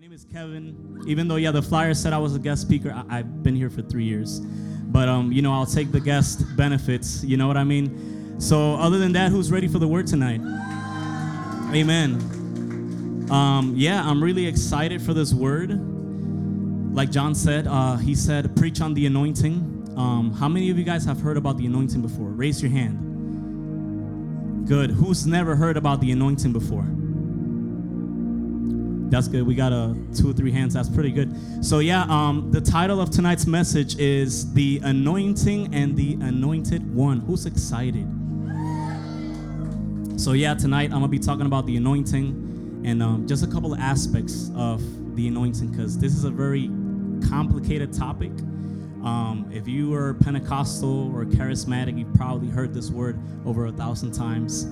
name is Kevin. Even though, yeah, the flyer said I was a guest speaker, I- I've been here for three years. But, um, you know, I'll take the guest benefits. You know what I mean? So, other than that, who's ready for the word tonight? Amen. Um, yeah, I'm really excited for this word. Like John said, uh, he said, preach on the anointing. Um, how many of you guys have heard about the anointing before? Raise your hand. Good. Who's never heard about the anointing before? That's good. We got a two or three hands. That's pretty good. So yeah, um, the title of tonight's message is the anointing and the anointed one. Who's excited? So yeah, tonight I'm gonna be talking about the anointing and um, just a couple of aspects of the anointing because this is a very complicated topic. Um, if you are Pentecostal or charismatic, you've probably heard this word over a thousand times.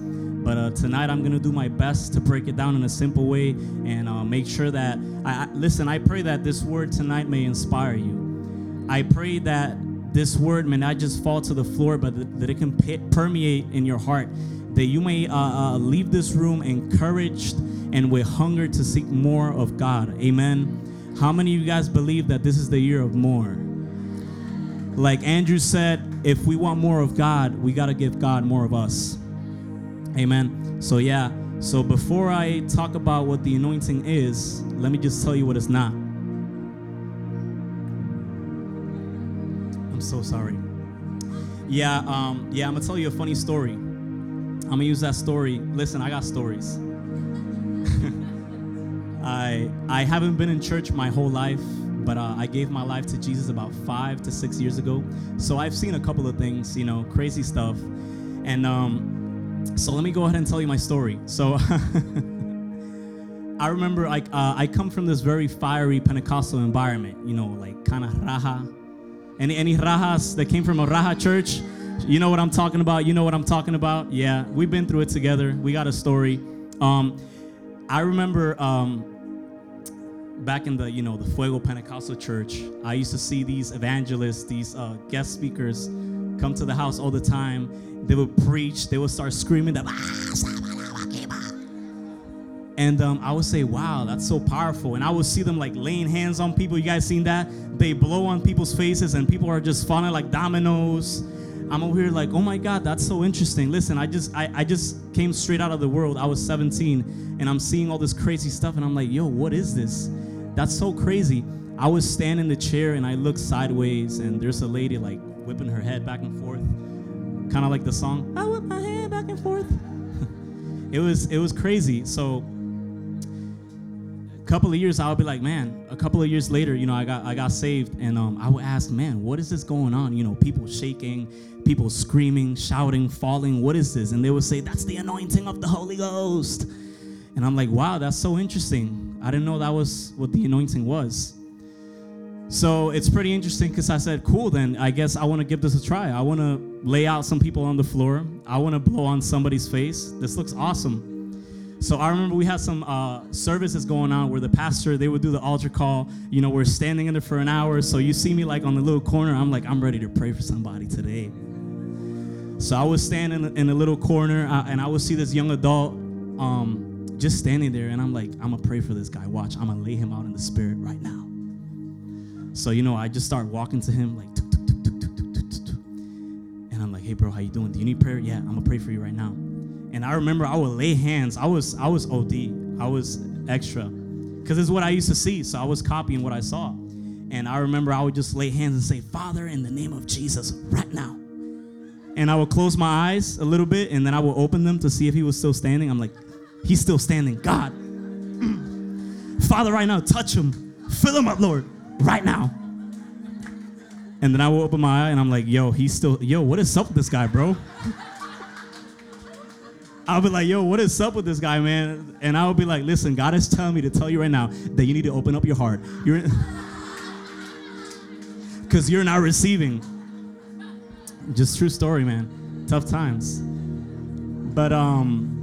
But uh, tonight I'm gonna do my best to break it down in a simple way and uh, make sure that I, I listen. I pray that this word tonight may inspire you. I pray that this word may not just fall to the floor, but that, that it can pe- permeate in your heart. That you may uh, uh, leave this room encouraged and with hunger to seek more of God. Amen. How many of you guys believe that this is the year of more? Like Andrew said, if we want more of God, we got to give God more of us. Amen. So, yeah. So, before I talk about what the anointing is, let me just tell you what it's not. I'm so sorry. Yeah, um, yeah, I'm gonna tell you a funny story. I'm gonna use that story. Listen, I got stories. I I haven't been in church my whole life, but uh, I gave my life to Jesus about five to six years ago. So I've seen a couple of things, you know, crazy stuff. And um, so let me go ahead and tell you my story. So I remember like uh, I come from this very fiery Pentecostal environment, you know, like kind of raha. Any any rajas that came from a raha church? You know what I'm talking about. You know what I'm talking about. Yeah, we've been through it together. We got a story. Um, I remember um, back in the you know the Fuego Pentecostal Church, I used to see these evangelists, these uh, guest speakers, come to the house all the time. They would preach. They would start screaming that. And um, I would say, wow, that's so powerful. And I would see them like laying hands on people. You guys seen that? They blow on people's faces and people are just falling like dominoes. I'm over here like, oh my God, that's so interesting. Listen, I just I, I just came straight out of the world. I was 17 and I'm seeing all this crazy stuff and I'm like, yo, what is this? That's so crazy. I was standing in the chair and I looked sideways and there's a lady like whipping her head back and forth. Kind of like the song, I whip my head back and forth. it was it was crazy. So a couple of years I would be like, man, a couple of years later, you know, I got I got saved and um, I would ask, man, what is this going on? You know, people shaking, people screaming, shouting, falling, what is this? And they would say, that's the anointing of the Holy Ghost. And I'm like, wow, that's so interesting. I didn't know that was what the anointing was. So it's pretty interesting because I said, cool, then I guess I want to give this a try. I want to lay out some people on the floor. I want to blow on somebody's face. This looks awesome. So I remember we had some uh, services going on where the pastor they would do the altar call. You know, we're standing in there for an hour. So you see me like on the little corner. I'm like, I'm ready to pray for somebody today. So I was standing in a little corner, uh, and I would see this young adult um, just standing there, and I'm like, I'm gonna pray for this guy. Watch, I'm gonna lay him out in the spirit right now. So, you know, I just start walking to him like, and I'm like, hey, bro, how you doing? Do you need prayer? Yeah, I'm gonna pray for you right now. And I remember I would lay hands. I was I was OD. I was extra, because it's what I used to see. So I was copying what I saw. And I remember I would just lay hands and say, Father, in the name of Jesus, right now. And I would close my eyes a little bit, and then I would open them to see if he was still standing. I'm like, he's still standing. God, Father, right now, touch him, fill him up, Lord right now. And then I will open my eye and I'm like, yo, he's still, yo, what is up with this guy, bro? I'll be like, yo, what is up with this guy, man? And I will be like, listen, God is telling me to tell you right now that you need to open up your heart. You're because you're not receiving. Just true story, man. Tough times. But um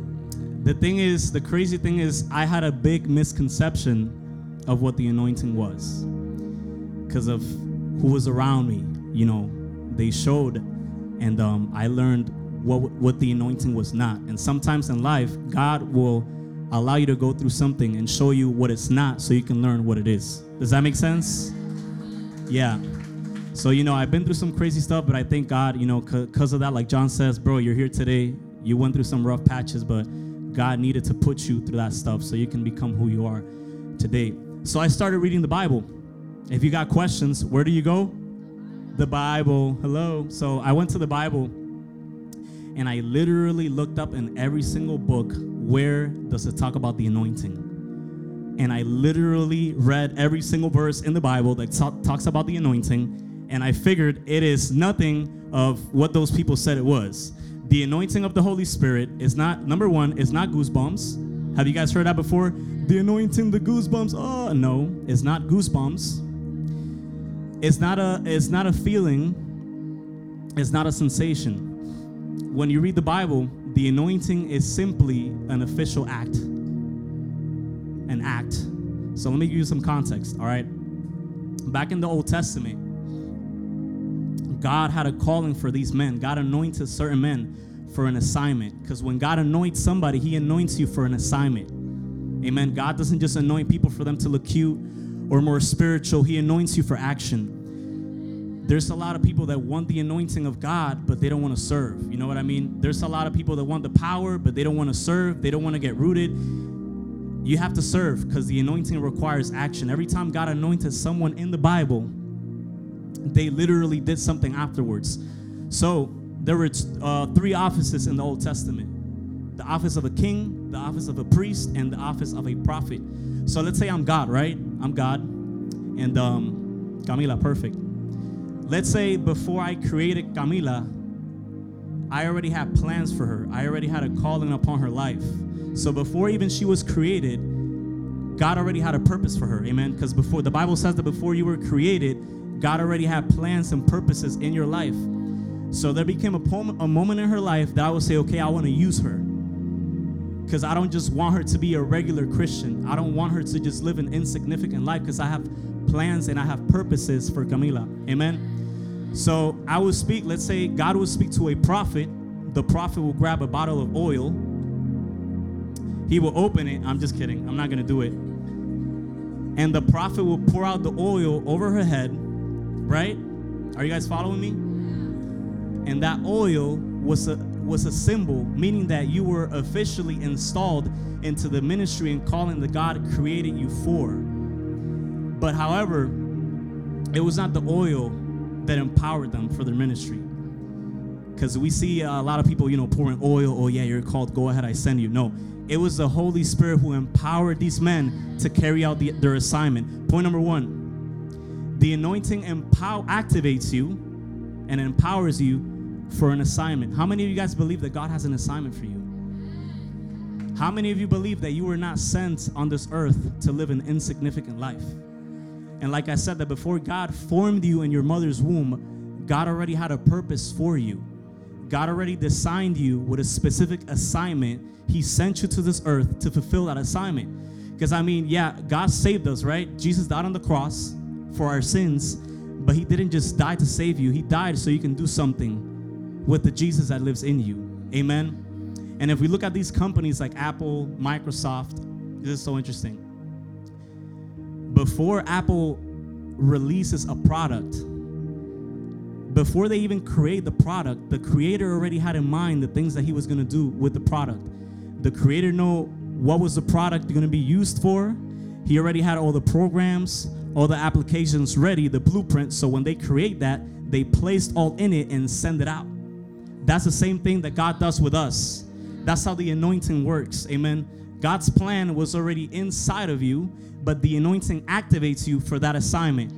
the thing is, the crazy thing is I had a big misconception of what the anointing was. Because of who was around me. You know, they showed and um, I learned what what the anointing was not. And sometimes in life, God will allow you to go through something and show you what it's not so you can learn what it is. Does that make sense? Yeah. So, you know, I've been through some crazy stuff, but I thank God, you know, because of that, like John says, bro, you're here today. You went through some rough patches, but God needed to put you through that stuff so you can become who you are today. So I started reading the Bible. If you got questions, where do you go? The Bible. Hello. So I went to the Bible and I literally looked up in every single book where does it talk about the anointing. And I literally read every single verse in the Bible that talks about the anointing. And I figured it is nothing of what those people said it was. The anointing of the Holy Spirit is not, number one, is not goosebumps. Have you guys heard that before? The anointing, the goosebumps. Oh, no, it's not goosebumps. It's not a, it's not a feeling. It's not a sensation when you read the Bible, the anointing is simply an official act. An act. So let me give you some context, all right? Back in the Old Testament, God had a calling for these men. God anointed certain men for an assignment. Because when God anoints somebody, He anoints you for an assignment. Amen. God doesn't just anoint people for them to look cute or more spiritual, He anoints you for action there's a lot of people that want the anointing of God, but they don't want to serve. You know what I mean? There's a lot of people that want the power, but they don't want to serve. They don't want to get rooted. You have to serve because the anointing requires action. Every time God anointed someone in the Bible, they literally did something afterwards. So there were uh, three offices in the Old Testament the office of a king, the office of a priest, and the office of a prophet. So let's say I'm God, right? I'm God. And um, Camila, perfect let's say before I created Camila, I already had plans for her. I already had a calling upon her life. So before even she was created, God already had a purpose for her. Amen. Because before the Bible says that before you were created, God already had plans and purposes in your life. So there became a, a moment in her life that I would say, okay, I want to use her. Because I don't just want her to be a regular Christian. I don't want her to just live an insignificant life because I have plans and I have purposes for Camila. Amen. So I will speak, let's say God will speak to a prophet. The prophet will grab a bottle of oil. He will open it. I'm just kidding. I'm not going to do it. And the prophet will pour out the oil over her head, right? Are you guys following me? And that oil was a was a symbol, meaning that you were officially installed into the ministry and calling that God created you for. But however, it was not the oil that empowered them for their ministry. Because we see a lot of people, you know, pouring oil. Oh, yeah, you're called. Go ahead, I send you. No, it was the Holy Spirit who empowered these men to carry out the, their assignment. Point number one the anointing empower, activates you and empowers you for an assignment. How many of you guys believe that God has an assignment for you? How many of you believe that you were not sent on this earth to live an insignificant life? And like I said, that before God formed you in your mother's womb, God already had a purpose for you. God already designed you with a specific assignment. He sent you to this earth to fulfill that assignment. Because I mean, yeah, God saved us, right? Jesus died on the cross for our sins, but He didn't just die to save you, He died so you can do something with the Jesus that lives in you. Amen. And if we look at these companies like Apple, Microsoft, this is so interesting before Apple releases a product, before they even create the product, the creator already had in mind the things that he was going to do with the product. The creator know what was the product going to be used for. He already had all the programs, all the applications ready, the blueprint. So when they create that, they placed all in it and send it out. That's the same thing that God does with us. That's how the anointing works. Amen. God's plan was already inside of you, but the anointing activates you for that assignment.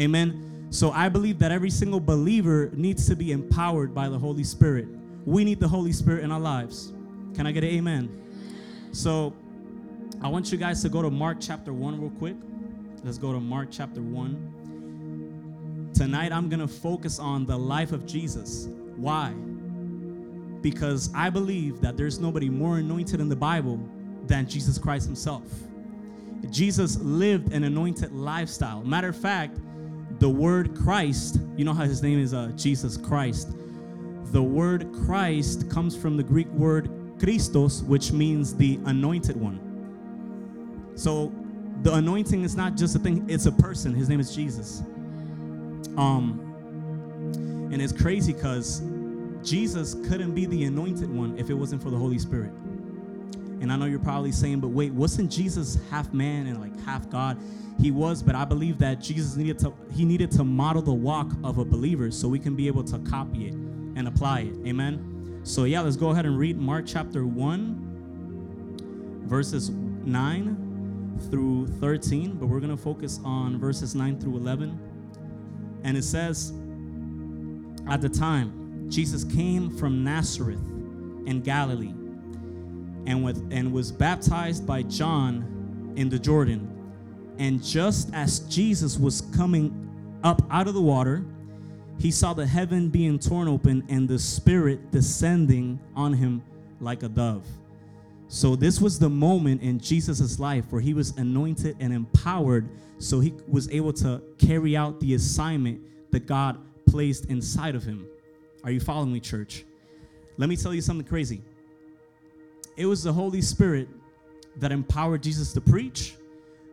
Amen. So I believe that every single believer needs to be empowered by the Holy Spirit. We need the Holy Spirit in our lives. Can I get an amen? So I want you guys to go to Mark chapter 1 real quick. Let's go to Mark chapter 1. Tonight I'm going to focus on the life of Jesus. Why? Because I believe that there's nobody more anointed in the Bible than Jesus Christ himself. Jesus lived an anointed lifestyle. Matter of fact, the word Christ, you know how his name is uh, Jesus Christ. The word Christ comes from the Greek word Christos, which means the anointed one. So the anointing is not just a thing, it's a person. His name is Jesus. Um, and it's crazy because Jesus couldn't be the anointed one if it wasn't for the Holy Spirit. And I know you're probably saying, but wait, wasn't Jesus half man and like half God? He was, but I believe that Jesus needed to he needed to model the walk of a believer so we can be able to copy it and apply it. Amen. So yeah, let's go ahead and read Mark chapter 1 verses 9 through 13, but we're going to focus on verses 9 through 11. And it says at the time Jesus came from Nazareth in Galilee and, with, and was baptized by John in the Jordan. And just as Jesus was coming up out of the water, he saw the heaven being torn open and the Spirit descending on him like a dove. So, this was the moment in Jesus' life where he was anointed and empowered so he was able to carry out the assignment that God placed inside of him. Are you following me, church? Let me tell you something crazy. It was the Holy Spirit that empowered Jesus to preach.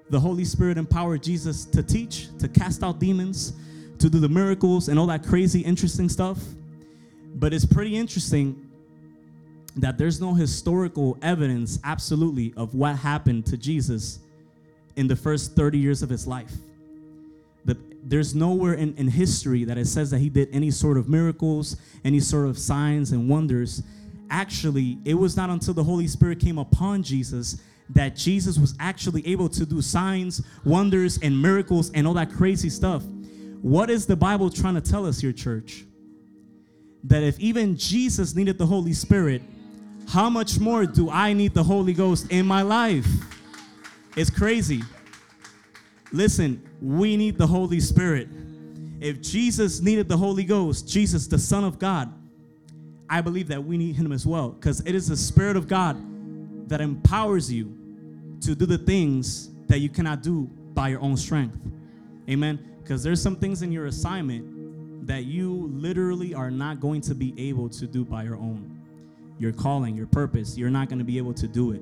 The Holy Spirit empowered Jesus to teach, to cast out demons, to do the miracles and all that crazy, interesting stuff. But it's pretty interesting that there's no historical evidence, absolutely, of what happened to Jesus in the first 30 years of his life. The, there's nowhere in, in history that it says that he did any sort of miracles, any sort of signs and wonders actually, it was not until the Holy Spirit came upon Jesus that Jesus was actually able to do signs, wonders, and miracles and all that crazy stuff. What is the Bible trying to tell us here, church? That if even Jesus needed the Holy Spirit, how much more do I need the Holy Ghost in my life? It's crazy. Listen, we need the Holy Spirit. If Jesus needed the Holy Ghost, Jesus, the Son of God, I believe that we need him as well because it is the Spirit of God that empowers you to do the things that you cannot do by your own strength. Amen. Because there's some things in your assignment that you literally are not going to be able to do by your own. Your calling, your purpose, you're not going to be able to do it.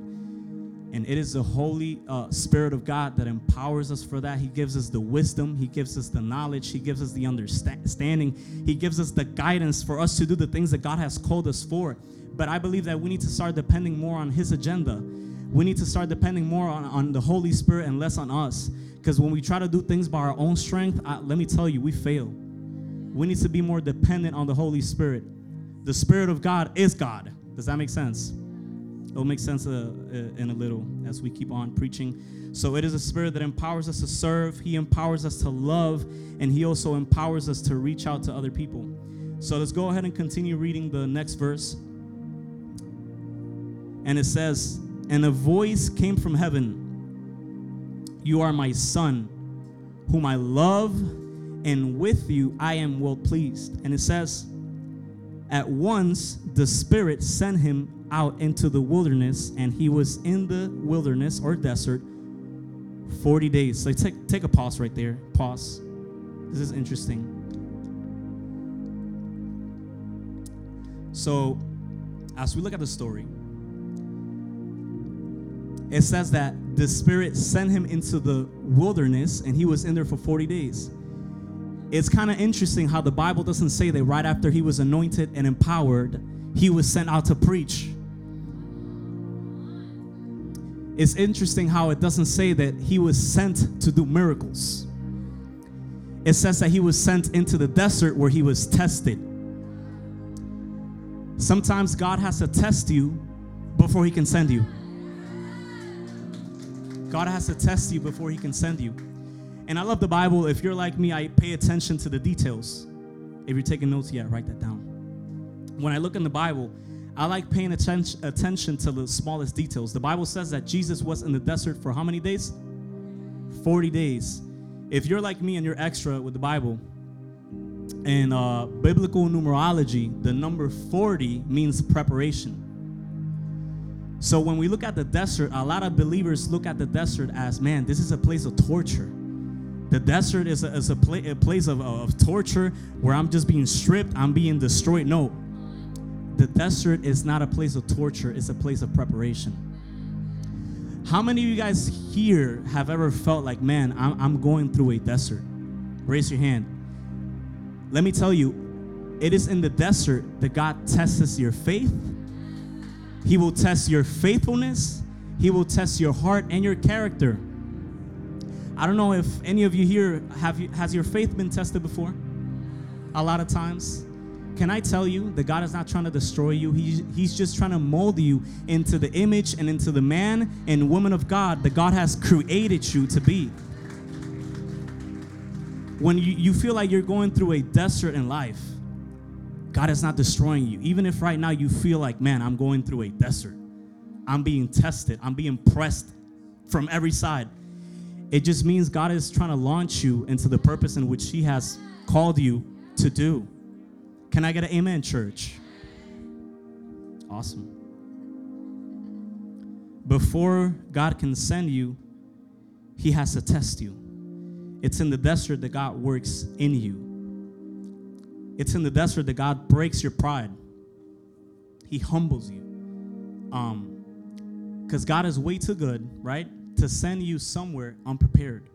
And it is the Holy uh, Spirit of God that empowers us for that. He gives us the wisdom, He gives us the knowledge, He gives us the understanding, He gives us the guidance for us to do the things that God has called us for. But I believe that we need to start depending more on His agenda. We need to start depending more on, on the Holy Spirit and less on us. Because when we try to do things by our own strength, I, let me tell you, we fail. We need to be more dependent on the Holy Spirit. The Spirit of God is God. Does that make sense? It'll make sense uh, uh, in a little as we keep on preaching. So it is a spirit that empowers us to serve, He empowers us to love, and He also empowers us to reach out to other people. So let's go ahead and continue reading the next verse. And it says, And a voice came from heaven You are my son, whom I love, and with you I am well pleased. And it says, At once the Spirit sent him out into the wilderness, and he was in the wilderness or desert 40 days. So take, take a pause right there. Pause. This is interesting. So, as we look at the story, it says that the Spirit sent him into the wilderness and he was in there for 40 days. It's kind of interesting how the Bible doesn't say that right after he was anointed and empowered, he was sent out to preach. It's interesting how it doesn't say that he was sent to do miracles. It says that he was sent into the desert where he was tested. Sometimes God has to test you before he can send you. God has to test you before he can send you. And I love the Bible. If you're like me, I pay attention to the details. If you're taking notes, yeah, write that down. When I look in the Bible, I like paying attention, attention to the smallest details. The Bible says that Jesus was in the desert for how many days? 40 days. If you're like me and you're extra with the Bible, in uh, biblical numerology, the number 40 means preparation. So when we look at the desert, a lot of believers look at the desert as, man, this is a place of torture. The desert is a, is a, pla- a place of, of torture where I'm just being stripped, I'm being destroyed. No, the desert is not a place of torture, it's a place of preparation. How many of you guys here have ever felt like, man, I'm, I'm going through a desert? Raise your hand. Let me tell you, it is in the desert that God tests your faith. He will test your faithfulness. He will test your heart and your character. I don't know if any of you here have has your faith been tested before? A lot of times. Can I tell you that God is not trying to destroy you? He, he's just trying to mold you into the image and into the man and woman of God that God has created you to be. When you, you feel like you're going through a desert in life, God is not destroying you. Even if right now you feel like, man, I'm going through a desert, I'm being tested, I'm being pressed from every side. It just means God is trying to launch you into the purpose in which He has called you to do. Can I get an amen, church? Awesome. Before God can send you, He has to test you. It's in the desert that God works in you. It's in the desert that God breaks your pride. He humbles you. Um, because God is way too good, right? To send you somewhere unprepared.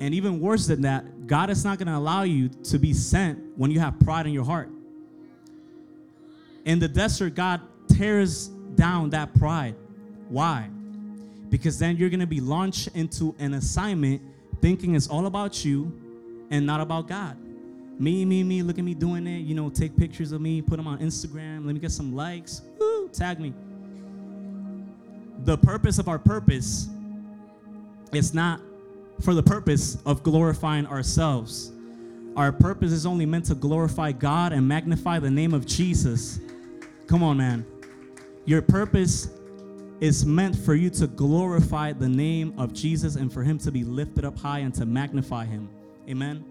And even worse than that, God is not going to allow you to be sent when you have pride in your heart. In the desert, God tears down that pride. Why? Because then you're going to be launched into an assignment thinking it's all about you and not about God. Me, me, me, look at me doing it. You know, take pictures of me, put them on Instagram. Let me get some likes. Woo, tag me. The purpose of our purpose is not for the purpose of glorifying ourselves. Our purpose is only meant to glorify God and magnify the name of Jesus. Come on, man. Your purpose is meant for you to glorify the name of Jesus and for him to be lifted up high and to magnify him. Amen.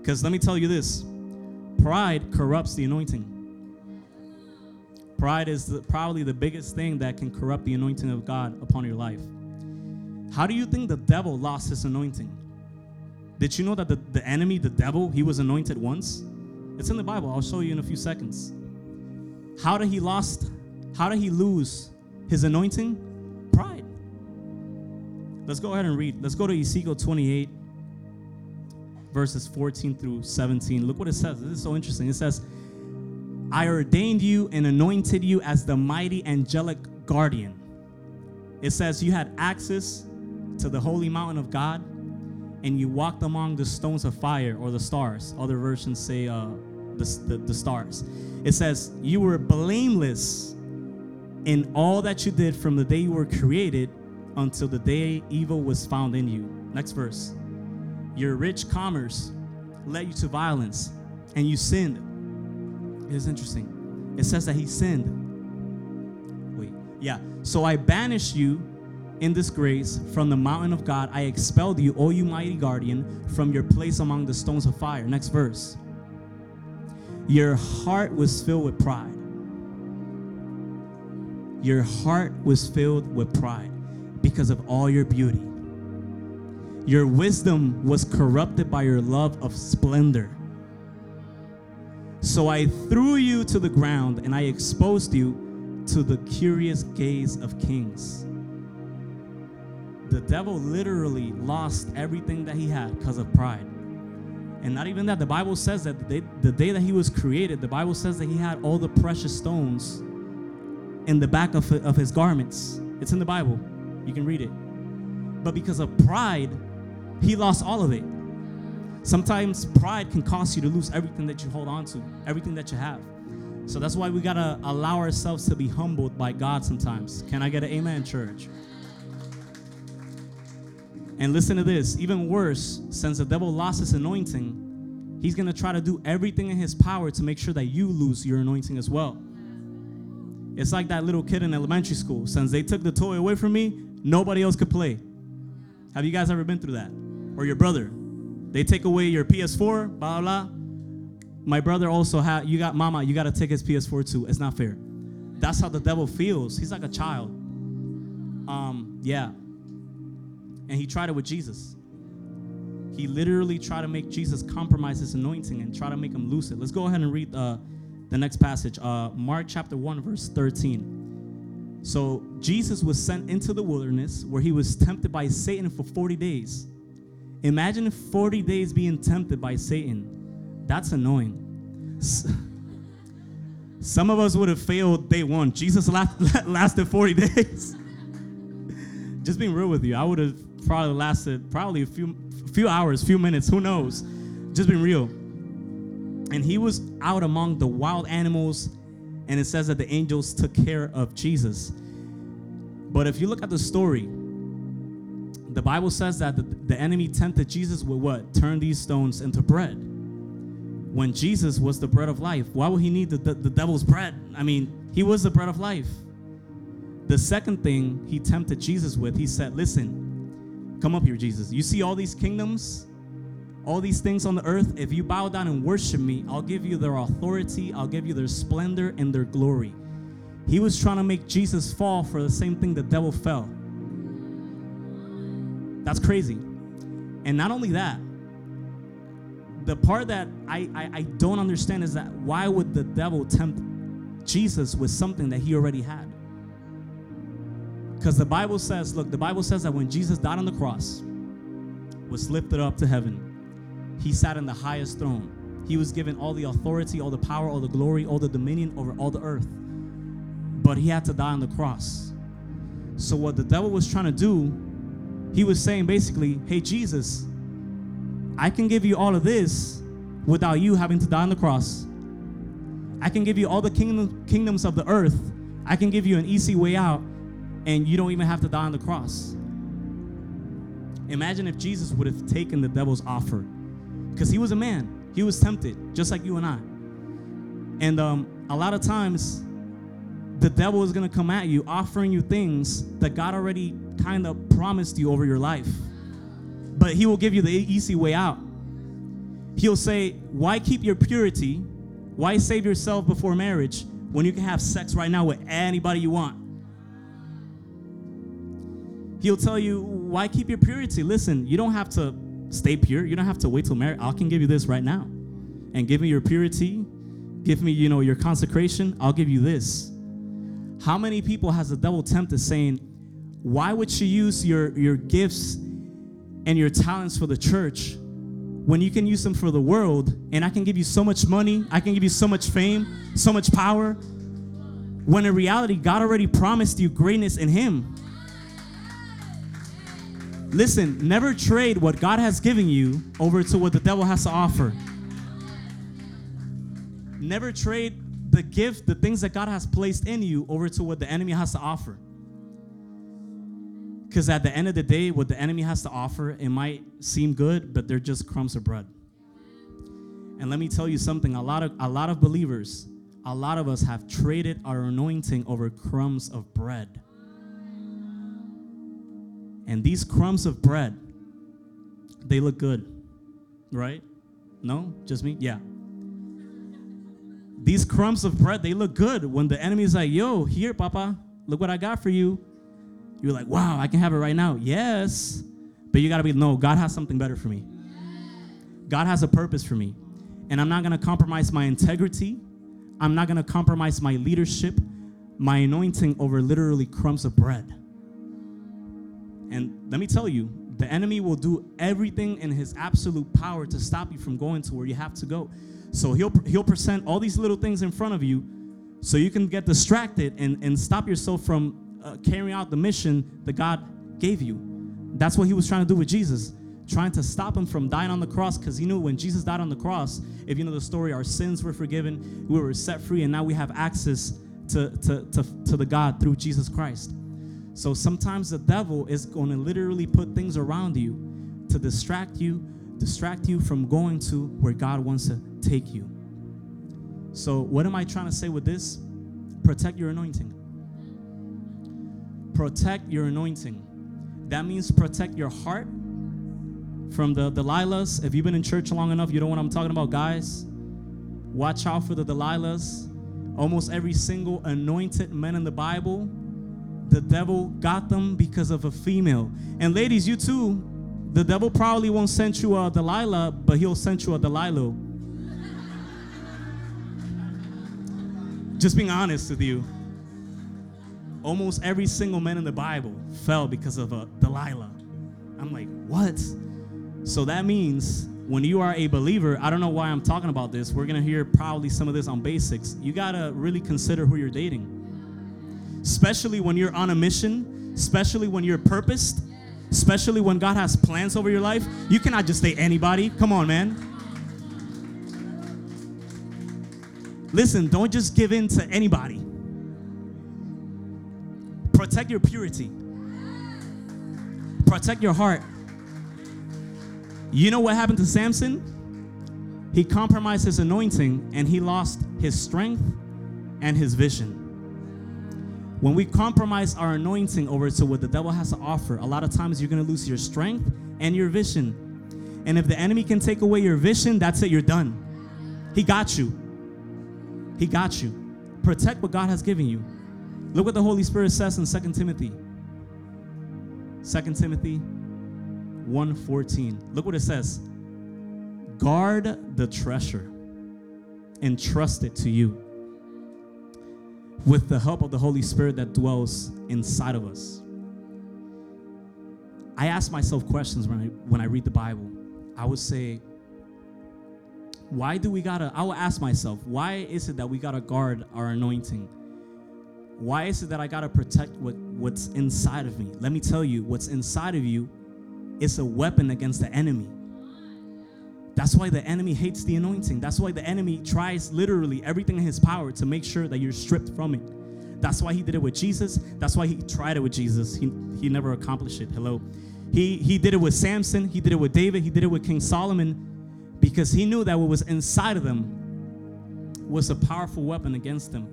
Because let me tell you this pride corrupts the anointing. Pride is the, probably the biggest thing that can corrupt the anointing of God upon your life. How do you think the devil lost his anointing? Did you know that the, the enemy, the devil, he was anointed once? It's in the Bible. I'll show you in a few seconds. How did he lost? How did he lose his anointing? Pride. Let's go ahead and read. Let's go to Ezekiel 28, verses 14 through 17. Look what it says. This is so interesting. It says, I ordained you and anointed you as the mighty angelic guardian. It says you had access to the holy mountain of God and you walked among the stones of fire or the stars. Other versions say uh, the, the, the stars. It says you were blameless in all that you did from the day you were created until the day evil was found in you. Next verse. Your rich commerce led you to violence and you sinned. It is interesting. It says that he sinned. Wait, yeah. So I banished you in disgrace from the mountain of God. I expelled you, O you mighty guardian, from your place among the stones of fire. Next verse. Your heart was filled with pride. Your heart was filled with pride because of all your beauty. Your wisdom was corrupted by your love of splendor. So I threw you to the ground and I exposed you to the curious gaze of kings. The devil literally lost everything that he had because of pride. And not even that, the Bible says that the day, the day that he was created, the Bible says that he had all the precious stones in the back of, of his garments. It's in the Bible. You can read it. But because of pride, he lost all of it. Sometimes pride can cause you to lose everything that you hold on to, everything that you have. So that's why we got to allow ourselves to be humbled by God sometimes. Can I get an amen, church? And listen to this even worse, since the devil lost his anointing, he's going to try to do everything in his power to make sure that you lose your anointing as well. It's like that little kid in elementary school. Since they took the toy away from me, nobody else could play. Have you guys ever been through that? Or your brother? They take away your PS4, blah, blah. My brother also had, you got mama, you got to take his PS4 too. It's not fair. That's how the devil feels. He's like a child. Um, yeah. And he tried it with Jesus. He literally tried to make Jesus compromise his anointing and try to make him lose it. Let's go ahead and read uh, the next passage, uh, Mark chapter 1, verse 13. So Jesus was sent into the wilderness where he was tempted by Satan for 40 days. Imagine 40 days being tempted by Satan. That's annoying. Some of us would have failed day one. Jesus lasted 40 days. Just being real with you, I would have probably lasted probably a few few hours, few minutes, who knows? Just being real. And he was out among the wild animals, and it says that the angels took care of Jesus. But if you look at the story, the Bible says that the, the enemy tempted Jesus with what? Turn these stones into bread. When Jesus was the bread of life, why would he need the, the, the devil's bread? I mean, he was the bread of life. The second thing he tempted Jesus with, he said, Listen, come up here, Jesus. You see all these kingdoms, all these things on the earth? If you bow down and worship me, I'll give you their authority, I'll give you their splendor and their glory. He was trying to make Jesus fall for the same thing the devil fell. That's crazy. And not only that, the part that I, I, I don't understand is that why would the devil tempt Jesus with something that he already had? Because the Bible says, look, the Bible says that when Jesus died on the cross, was lifted up to heaven, he sat in the highest throne. He was given all the authority, all the power, all the glory, all the dominion over all the earth. But he had to die on the cross. So, what the devil was trying to do, he was saying basically, hey, Jesus, I can give you all of this without you having to die on the cross. I can give you all the kingdom, kingdoms of the earth. I can give you an easy way out and you don't even have to die on the cross. Imagine if Jesus would have taken the devil's offer, because he was a man. He was tempted, just like you and I. And um, a lot of times, the devil is going to come at you offering you things that God already kind of promised you over your life. But he will give you the easy way out. He'll say, Why keep your purity? Why save yourself before marriage when you can have sex right now with anybody you want? He'll tell you, why keep your purity? Listen, you don't have to stay pure. You don't have to wait till marriage. I can give you this right now. And give me your purity. Give me, you know, your consecration. I'll give you this. How many people has the devil tempted saying, why would you use your, your gifts and your talents for the church when you can use them for the world and I can give you so much money, I can give you so much fame, so much power, when in reality, God already promised you greatness in Him. Listen, never trade what God has given you over to what the devil has to offer. Never trade the gift, the things that God has placed in you, over to what the enemy has to offer. Because at the end of the day, what the enemy has to offer, it might seem good, but they're just crumbs of bread. And let me tell you something: a lot of a lot of believers, a lot of us have traded our anointing over crumbs of bread. And these crumbs of bread, they look good, right? No? Just me? Yeah. These crumbs of bread, they look good when the enemy's like, yo, here, Papa, look what I got for you. You're like, wow, I can have it right now. Yes. But you got to be, no, God has something better for me. God has a purpose for me. And I'm not going to compromise my integrity. I'm not going to compromise my leadership, my anointing over literally crumbs of bread. And let me tell you, the enemy will do everything in his absolute power to stop you from going to where you have to go. So he'll he'll present all these little things in front of you so you can get distracted and, and stop yourself from uh, carrying out the mission that God gave you. That's what he was trying to do with Jesus, trying to stop him from dying on the cross because he knew when Jesus died on the cross, if you know the story, our sins were forgiven, we were set free, and now we have access to, to, to, to the God through Jesus Christ. So sometimes the devil is going to literally put things around you to distract you, distract you from going to where God wants to take you. So, what am I trying to say with this? Protect your anointing. Protect your anointing. That means protect your heart from the Delilahs. If you've been in church long enough, you know what I'm talking about, guys. Watch out for the Delilahs. Almost every single anointed man in the Bible the devil got them because of a female. And ladies, you too, the devil probably won't send you a Delilah, but he'll send you a Delilah. Just being honest with you. Almost every single man in the Bible fell because of a Delilah. I'm like, what? So that means when you are a believer, I don't know why I'm talking about this. We're going to hear probably some of this on basics. You got to really consider who you're dating. Especially when you're on a mission, especially when you're purposed, especially when God has plans over your life. You cannot just date anybody. Come on, man. Listen, don't just give in to anybody. Protect your purity. Protect your heart. You know what happened to Samson? He compromised his anointing and he lost his strength and his vision. When we compromise our anointing over to what the devil has to offer, a lot of times you're going to lose your strength and your vision. And if the enemy can take away your vision, that's it, you're done. He got you. He got you. Protect what God has given you. Look what the Holy Spirit says in 2 Timothy. 2 Timothy 1:14. Look what it says. Guard the treasure and trust it to you with the help of the Holy Spirit that dwells inside of us. I ask myself questions when I when I read the Bible. I would say, why do we gotta? I will ask myself, why is it that we gotta guard our anointing? Why is it that I gotta protect what, what's inside of me? Let me tell you, what's inside of you is a weapon against the enemy. That's why the enemy hates the anointing. That's why the enemy tries literally everything in his power to make sure that you're stripped from it. That's why he did it with Jesus. That's why he tried it with Jesus. He, he never accomplished it. Hello. He, he did it with Samson. He did it with David. He did it with King Solomon because he knew that what was inside of them was a powerful weapon against them.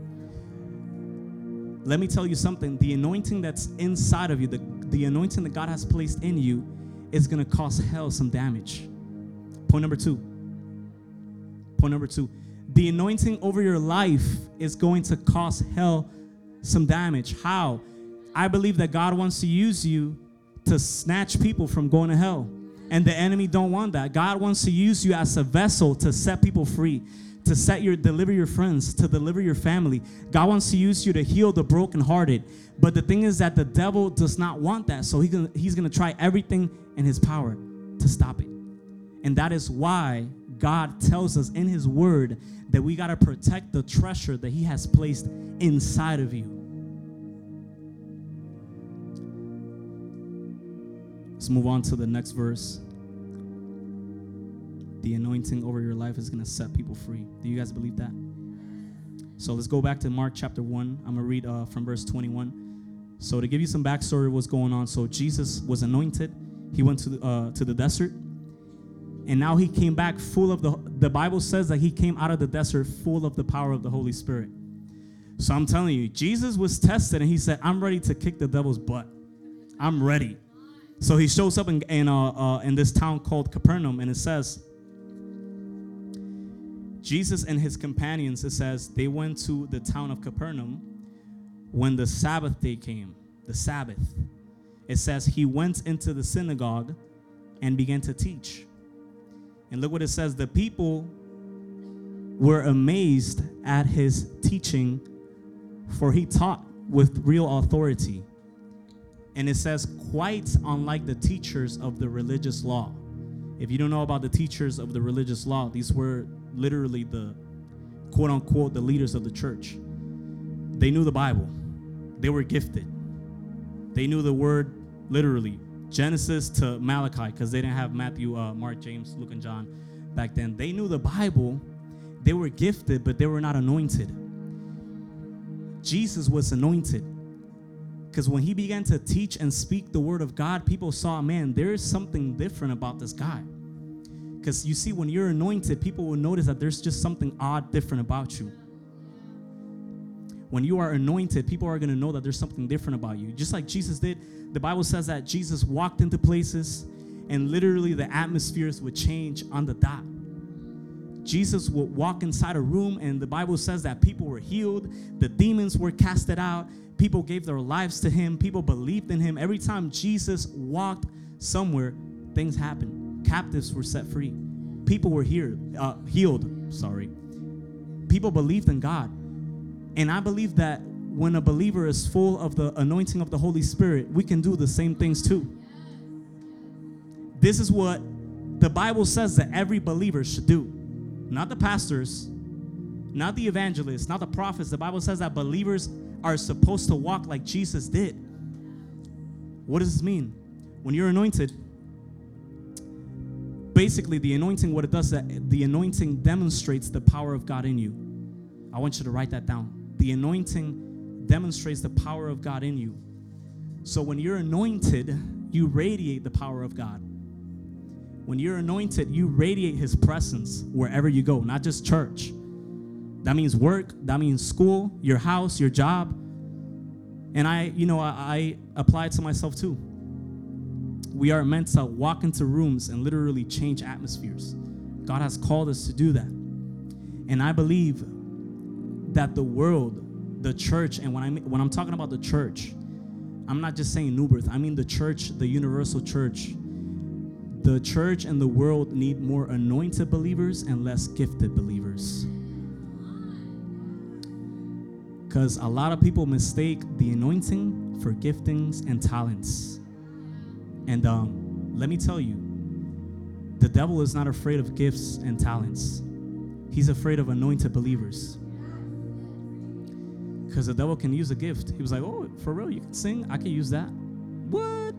Let me tell you something the anointing that's inside of you, the, the anointing that God has placed in you, is going to cause hell some damage. Point number two. Point number two. The anointing over your life is going to cause hell some damage. How? I believe that God wants to use you to snatch people from going to hell. And the enemy don't want that. God wants to use you as a vessel to set people free, to set your deliver your friends, to deliver your family. God wants to use you to heal the brokenhearted. But the thing is that the devil does not want that. So he's going to try everything in his power to stop it. And that is why God tells us in his word that we got to protect the treasure that he has placed inside of you. Let's move on to the next verse. The anointing over your life is going to set people free. Do you guys believe that? So let's go back to Mark chapter 1. I'm going to read uh, from verse 21. So to give you some backstory of what's going on, so Jesus was anointed. He went to the, uh, to the desert, and now he came back full of the. The Bible says that he came out of the desert full of the power of the Holy Spirit. So I'm telling you, Jesus was tested, and he said, "I'm ready to kick the devil's butt. I'm ready." So he shows up in in, uh, uh, in this town called Capernaum, and it says. Jesus and his companions, it says, they went to the town of Capernaum when the Sabbath day came, the Sabbath, it says he went into the synagogue and began to teach. And look what it says the people were amazed at his teaching, for he taught with real authority. And it says, quite unlike the teachers of the religious law. If you don't know about the teachers of the religious law, these were literally the quote unquote the leaders of the church. They knew the Bible they were gifted. They knew the word literally, Genesis to Malachi, because they didn't have Matthew, uh, Mark, James, Luke, and John back then. They knew the Bible. They were gifted, but they were not anointed. Jesus was anointed. Because when he began to teach and speak the word of God, people saw, man, there is something different about this guy. Because you see, when you're anointed, people will notice that there's just something odd, different about you when you are anointed, people are going to know that there's something different about you. Just like Jesus did, the Bible says that Jesus walked into places and literally the atmospheres would change on the dot. Jesus would walk inside a room, and the Bible says that people were healed, the demons were casted out, people gave their lives to him, people believed in him. Every time Jesus walked somewhere, things happened. Captives were set free. People were here, uh, healed. Sorry. People believed in God. And I believe that when a believer is full of the anointing of the Holy Spirit, we can do the same things too. This is what the Bible says that every believer should do. Not the pastors, not the evangelists, not the prophets. The Bible says that believers are supposed to walk like Jesus did. What does this mean? When you're anointed, basically the anointing, what it does, that the anointing demonstrates the power of God in you. I want you to write that down. The anointing demonstrates the power of God in you. So when you're anointed, you radiate the power of God. When you're anointed, you radiate his presence wherever you go, not just church. That means work, that means school, your house, your job. And I, you know, I, I apply it to myself too. We are meant to walk into rooms and literally change atmospheres. God has called us to do that. And I believe that the world, the church, and when, I'm when I'm talking about the church, I'm not just saying New Birth, I mean the church, the universal church. The church and the world need more anointed believers and less gifted believers. Because a lot of people mistake the anointing for giftings and talents. And um, let me tell you, the devil is not afraid of gifts and talents, he's afraid of anointed believers. Because the devil can use a gift. He was like, Oh, for real, you can sing? I can use that. What?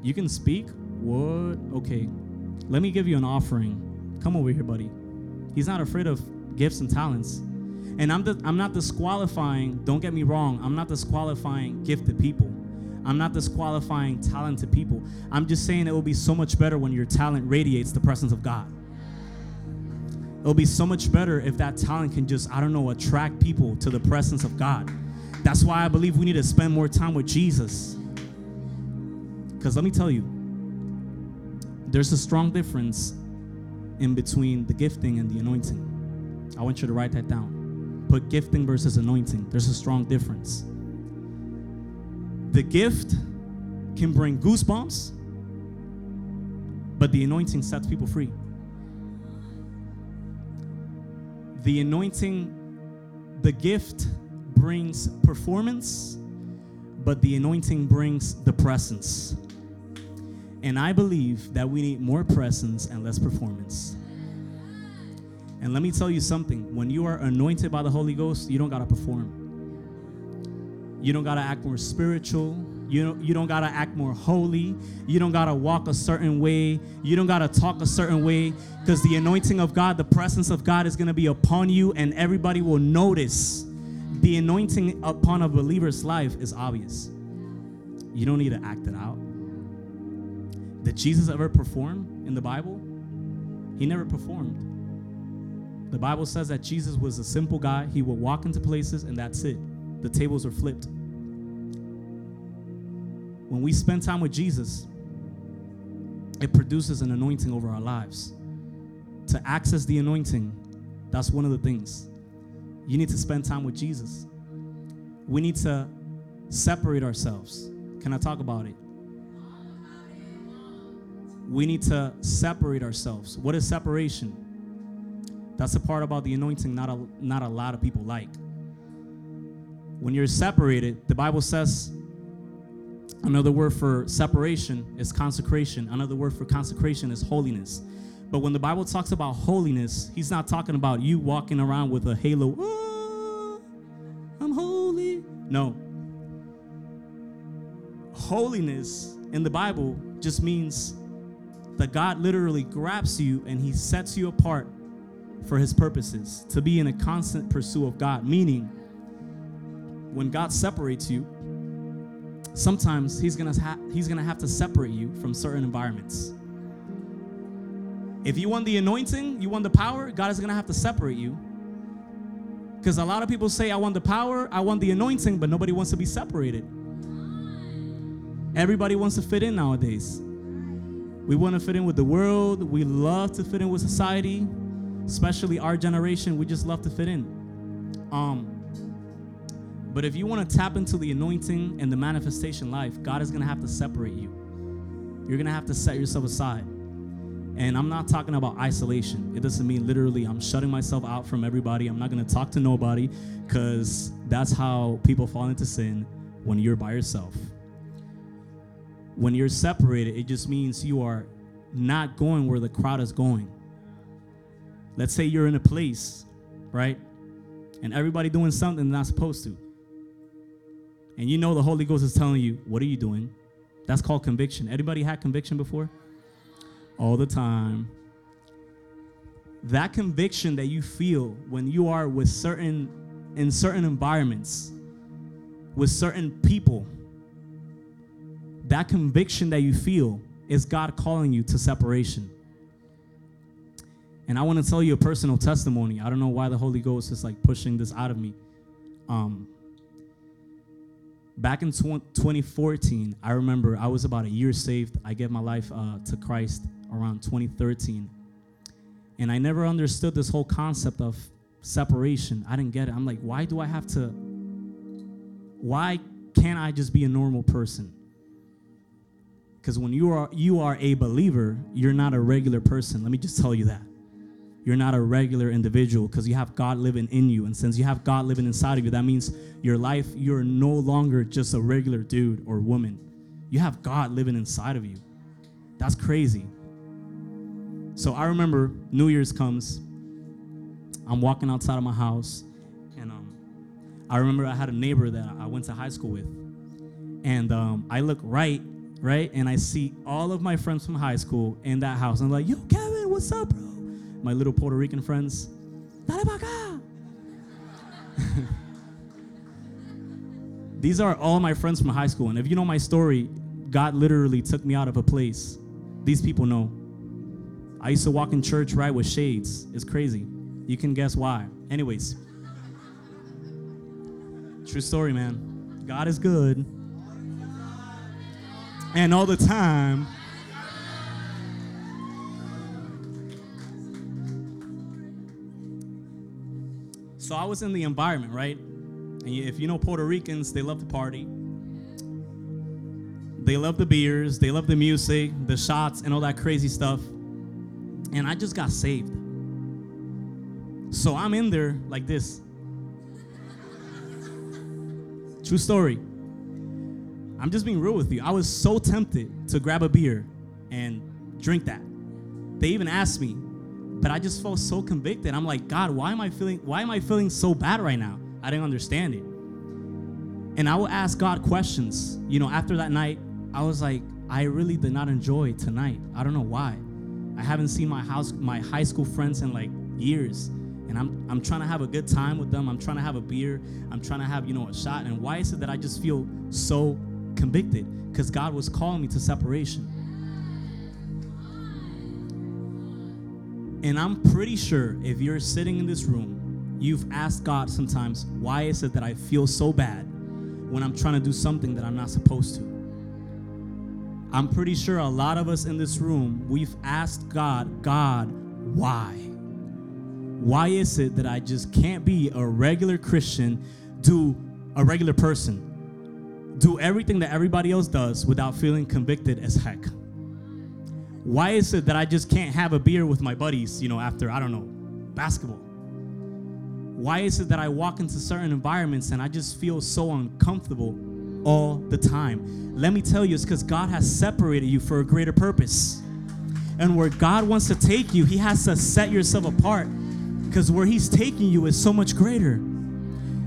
You can speak? What? Okay. Let me give you an offering. Come over here, buddy. He's not afraid of gifts and talents. And I'm, the, I'm not disqualifying, don't get me wrong, I'm not disqualifying gifted people. I'm not disqualifying talented people. I'm just saying it will be so much better when your talent radiates the presence of God. It'll be so much better if that talent can just, I don't know, attract people to the presence of God. That's why I believe we need to spend more time with Jesus. Because let me tell you, there's a strong difference in between the gifting and the anointing. I want you to write that down put gifting versus anointing. There's a strong difference. The gift can bring goosebumps, but the anointing sets people free. The anointing, the gift brings performance, but the anointing brings the presence. And I believe that we need more presence and less performance. And let me tell you something when you are anointed by the Holy Ghost, you don't got to perform. You don't got to act more spiritual. You don't, you don't got to act more holy. You don't got to walk a certain way. You don't got to talk a certain way because the anointing of God, the presence of God is to be upon you, and everybody will notice. The anointing upon a believer's life is obvious. You don't need to act it out. Did Jesus ever perform in the Bible? He never performed. The Bible says that Jesus was a simple guy. He would walk into places and that's it. The tables are flipped. When we spend time with Jesus, it produces an anointing over our lives. To access the anointing, that's one of the things. You need to spend time with Jesus. We need to separate ourselves. Can I talk about it? We need to separate ourselves. What is separation? That's the part about the anointing not a, not a lot of people like. When you're separated, the Bible says another word for separation is consecration. Another word for consecration is holiness. But when the Bible talks about holiness, he's not talking about you walking around with a halo. Oh, I'm holy. No. Holiness in the Bible just means that God literally grabs you and he sets you apart for his purposes, to be in a constant pursuit of God. Meaning, when God separates you, sometimes he's gonna ha- he's gonna have to separate you from certain environments. If you want the anointing, you want the power, God is gonna have to separate you. Because a lot of people say, I want the power, I want the anointing, but nobody wants to be separated. Everybody wants to fit in nowadays. We want to fit in with the world. We love to fit in with society especially our generation, we just love to fit in. Um, but if you want to tap into the anointing and the manifestation life, God is going to have to separate you. You're going to have to set yourself aside. And I'm not talking about isolation. It doesn't mean literally I'm shutting myself out from everybody. I'm not going to talk to nobody because that's how people fall into sin when you're by yourself. When you're separated, it just means you are not going where the crowd is going. Let's say you're in a place, right? And everybody doing something they're not supposed to. And you know the Holy Ghost is telling you, what are you doing? That's called conviction. Anybody had conviction before? All the time. That conviction that you feel when you are with certain in certain environments with certain people that conviction that you feel is God calling you to separation. And I want to tell you a personal testimony. I don't know why the Holy Ghost is like pushing this out of me. Um, back in 2014, I remember I was about a year saved. I gave my life uh, to Christ around 2013. And I never understood this whole concept of separation. I didn't get it. I'm like, why do I have to? Why can't I just be a normal person? Because when you are you are a believer, you're not a regular person. Let me just tell you that. You're not a regular individual because you have God living in you. And since you have God living inside of you, that means your life, you're no longer just a regular dude or woman. You have God living inside of you. That's crazy. So I remember New Year's comes. I'm walking outside of my house, and um, I remember I had a neighbor that I went to high school with. And um, I look right right? And I see all of my friends from high school in that house. I'm like, yo, Kevin, what's up, bro? My little Puerto Rican friends. Dale acá. These are all my friends from high school. And if you know my story, God literally took me out of a place. These people know. I used to walk in church, right, with shades. It's crazy. You can guess why. Anyways, true story, man. God is good and all the time. So I was in the environment, right? And if you know Puerto Ricans, they love to party. They love the beers, they love the music, the shots, and all that crazy stuff. And I just got saved. So I'm in there like this. True story. I'm just being real with you. I was so tempted to grab a beer and drink that. They even asked me, but I just felt so convicted. I'm like, God, why am I feeling why am I feeling so bad right now? I didn't understand it. And I would ask God questions. You know, after that night, I was like, I really did not enjoy tonight. I don't know why. I haven't seen my house my high school friends in like years and I'm I'm trying to have a good time with them. I'm trying to have a beer. I'm trying to have, you know, a shot. And why is it that I just feel so convicted because God was calling me to separation. And I'm pretty sure if you're sitting in this room, you've asked God sometimes, why is it that I feel so bad when I'm trying to do something that I'm not supposed to? I'm pretty sure a lot of us in this room, we've asked God, God, why? Why is it that I just can't be a regular Christian, do a regular person? do everything that everybody else does without feeling convicted as heck? Why is it that I just can't have a beer with my buddies, you know, after, I don't know, basketball? Why is it that I walk into certain environments and I just feel so uncomfortable all the time? Let me tell you, it's because God has separated you for a greater purpose. And where God wants to take you, He has to set yourself apart because where He's taking you is so much greater.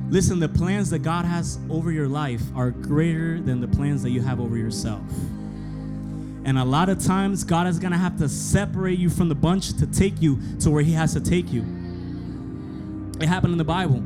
Listen, the plans that God has over your life are greater than the plans that you have over yourself. And a lot of times, God is going to have to separate you from the bunch to take you to where He has to take you. It happened in the Bible.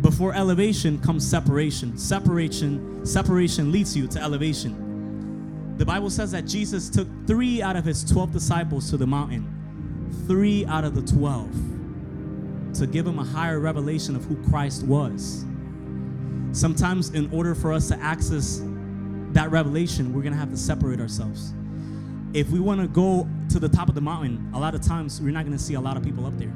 Before elevation comes separation. Separation, separation leads you to elevation. The Bible says that Jesus took three out of his 12 disciples to the mountain. Three out of the 12 to give them a higher revelation of who Christ was. Sometimes, in order for us to access that revelation, we're going to have to separate ourselves. If we want to go to the top of the mountain, a lot of times we're not going to see a lot of people up there.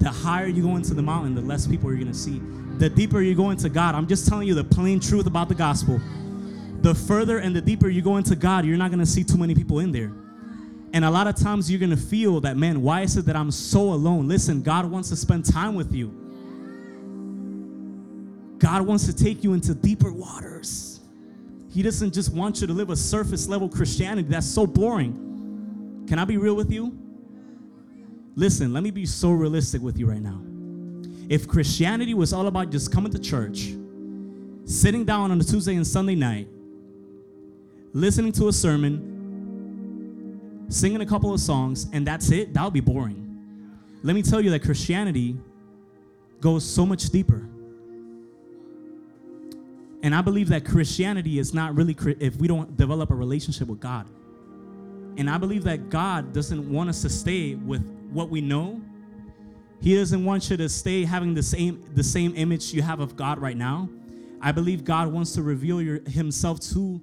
The higher you go into the mountain, the less people you're going to see. The deeper you go into God, I'm just telling you the plain truth about the gospel. the further and the deeper you go into God, you're not going to see too many people in there. And a lot of times you're going to feel that, man, why is it that I'm so alone? Listen, God wants to spend time with you. God wants to take you into deeper waters. He doesn't just want you to live a surface level Christianity. That's so boring. Can I be real with you? Listen, let me be so realistic with you right now. If Christianity was all about just coming to church, sitting down on a Tuesday and Sunday night, listening to a sermon, singing a couple of songs, and that's it, that would be boring. Let me tell you that Christianity goes so much deeper. And I believe that Christianity is not really if we don't develop a relationship with God. And I believe that God doesn't want us to stay with what we know. He doesn't want you to stay having the same the same image you have of God right now. I believe God wants to reveal your, himself to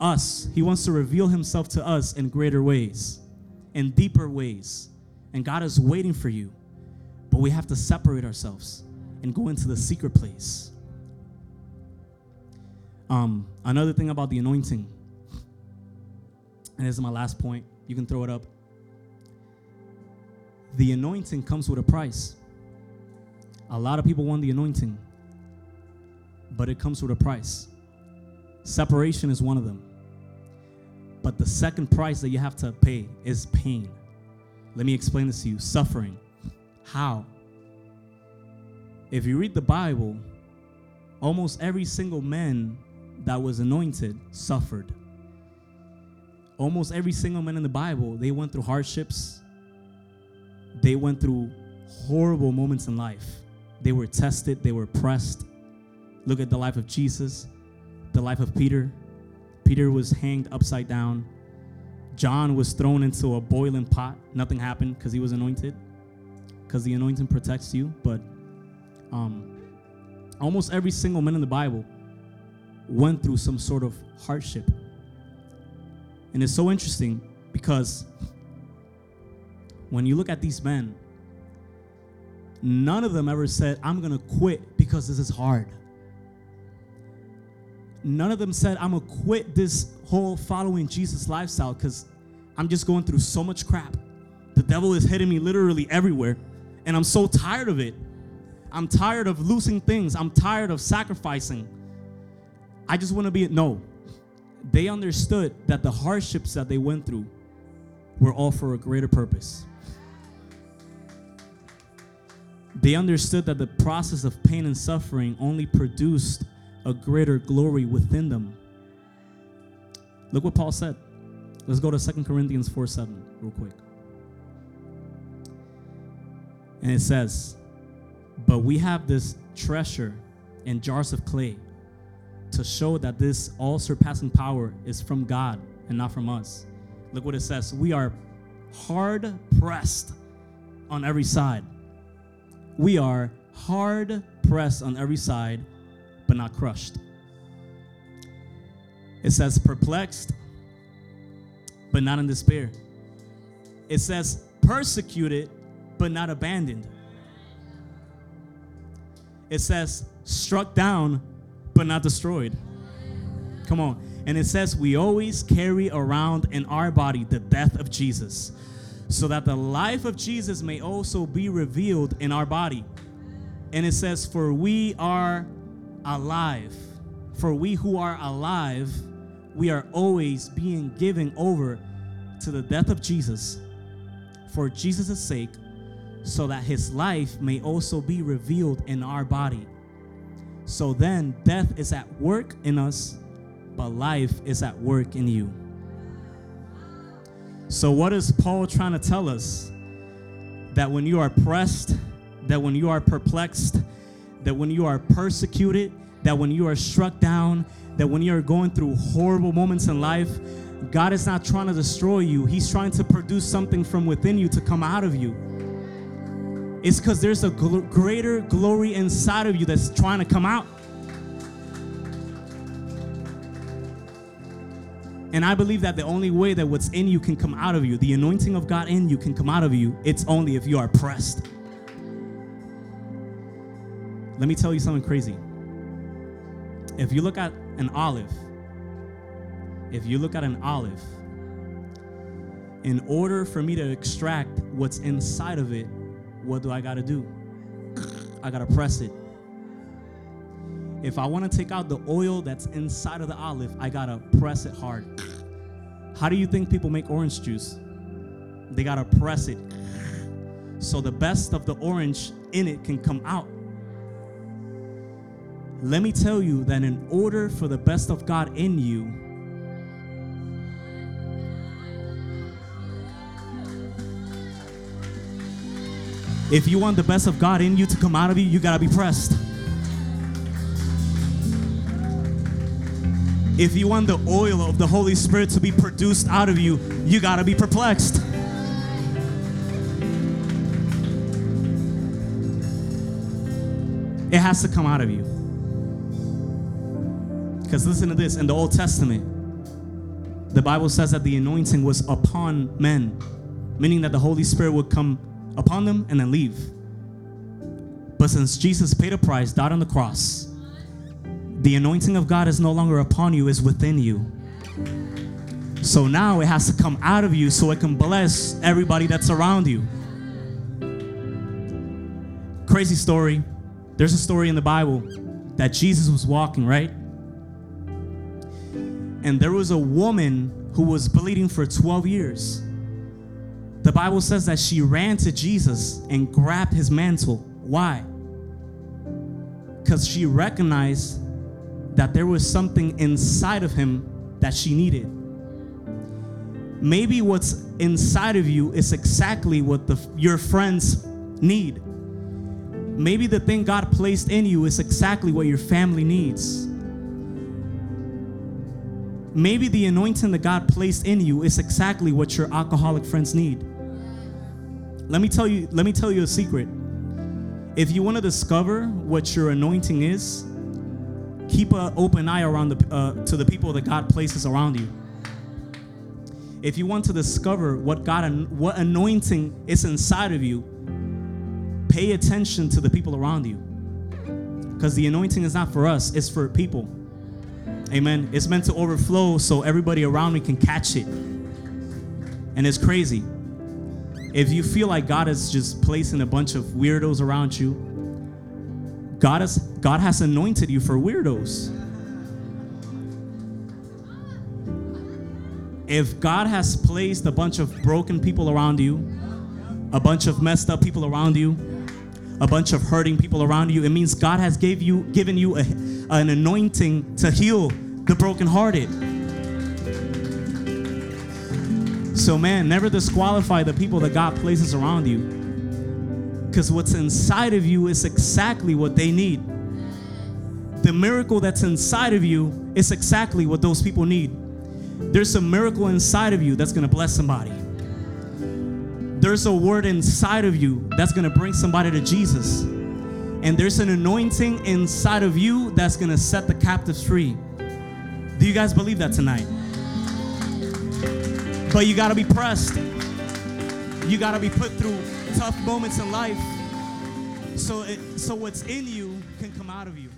us. He wants to reveal himself to us in greater ways, in deeper ways. And God is waiting for you. But we have to separate ourselves and go into the secret place. Um, another thing about the anointing, and this is my last point, you can throw it up. The anointing comes with a price. A lot of people want the anointing, but it comes with a price. Separation is one of them. But the second price that you have to pay is pain. Let me explain this to you suffering. How? If you read the Bible, almost every single man that was anointed suffered. Almost every single man in the Bible, they went through hardships. They went through horrible moments in life. They were tested, they were pressed. Look at the life of Jesus, the life of Peter. Peter was hanged upside down. John was thrown into a boiling pot. Nothing happened because he was anointed, because the anointing protects you. But um, almost every single man in the Bible went through some sort of hardship. And it's so interesting because when you look at these men, none of them ever said, I'm going to quit because this is hard. None of them said, I'm going to quit this whole following Jesus lifestyle because I'm just going through so much crap. The devil is hitting me literally everywhere, and I'm so tired of it. I'm tired of losing things. I'm tired of sacrificing. I just want to be no. They understood that the hardships that they went through were all for a greater purpose. They understood that the process of pain and suffering only produced a greater glory within them. Look what Paul said. Let's go to 2 Corinthians 4 7 real quick. And it says, But we have this treasure in jars of clay to show that this all surpassing power is from God and not from us. Look what it says. We are hard pressed on every side. We are hard pressed on every side, but not crushed. It says perplexed, but not in despair. It says persecuted, but not abandoned. It says struck down, but not destroyed. Come on. And it says, We always carry around in our body the death of Jesus, so that the life of Jesus may also be revealed in our body. And it says, For we are alive. For we who are alive, we are always being given over to the death of Jesus for Jesus' sake, so that his life may also be revealed in our body. So then, death is at work in us, but life is at work in you. So, what is Paul trying to tell us? That when you are pressed, that when you are perplexed, that when you are persecuted, that when you are struck down, that when you are going through horrible moments in life, God is not trying to destroy you. He's trying to produce something from within you to come out of you. It's because there's a gl- greater glory inside of you that's trying to come out. And I believe that the only way that what's in you can come out of you, the anointing of God in you can come out of you, it's only if you are pressed. Let me tell you something crazy. If you look at an olive, if you look at an olive, in order for me to extract what's inside of it, what do I got to do? I got to press it. If I want to take out the oil that's inside of the olive, I got to press it hard. How do you think people make orange juice? They got to press it. So the best of the orange in it can come out. Let me tell you that in order for the best of God in you, if you want the best of God in you to come out of you, you gotta be pressed. If you want the oil of the Holy Spirit to be produced out of you, you gotta be perplexed. It has to come out of you. Because listen to this in the Old Testament, the Bible says that the anointing was upon men, meaning that the Holy Spirit would come upon them and then leave. But since Jesus paid a price, died on the cross, the anointing of God is no longer upon you, is within you. So now it has to come out of you so it can bless everybody that's around you. Crazy story. There's a story in the Bible that Jesus was walking, right? And there was a woman who was bleeding for 12 years. The Bible says that she ran to Jesus and grabbed his mantle. Why? Because she recognized that there was something inside of him that she needed. Maybe what's inside of you is exactly what the, your friends need. Maybe the thing God placed in you is exactly what your family needs. Maybe the anointing that God placed in you is exactly what your alcoholic friends need. Let me tell you, let me tell you a secret. If you want to discover what your anointing is, keep an open eye around the, uh, to the people that God places around you. If you want to discover what God, what anointing is inside of you, pay attention to the people around you. Because the anointing is not for us, it's for people. Amen. It's meant to overflow so everybody around me can catch it. And it's crazy. If you feel like God is just placing a bunch of weirdos around you, God has God has anointed you for weirdos. If God has placed a bunch of broken people around you, a bunch of messed up people around you, a bunch of hurting people around you, it means God has gave you given you a, an anointing to heal the brokenhearted. So, man, never disqualify the people that God places around you. Because what's inside of you is exactly what they need. The miracle that's inside of you is exactly what those people need. There's a miracle inside of you that's going to bless somebody. There's a word inside of you that's going to bring somebody to Jesus. And there's an anointing inside of you that's going to set the captives free. Do you guys believe that tonight? But you got to be pressed. You got to be put through tough moments in life so it, so what's in you can come out of you.